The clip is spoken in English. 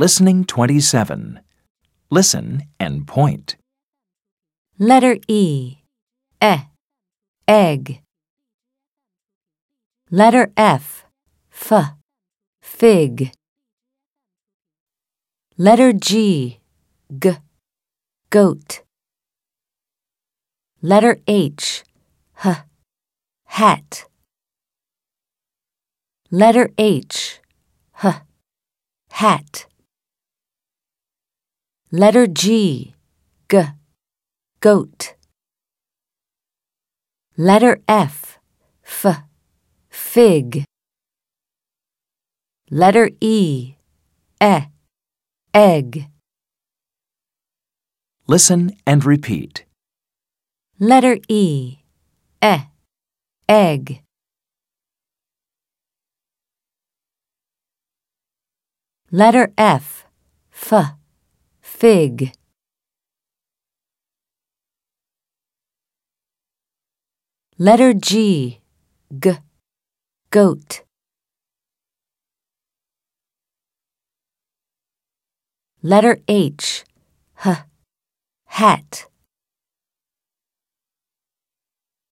Listening 27. Listen and point. Letter E. E. Egg. Letter F. F. Fig. Letter G. G. Goat. Letter H. H. Hat. Letter H. H. Hat. Letter G. G. Goat. Letter F. F. Fig. Letter E. E. Egg. Listen and repeat. Letter E. E. Egg. Letter F. F. Fig. Letter G. G. Goat. Letter H. H. Hat.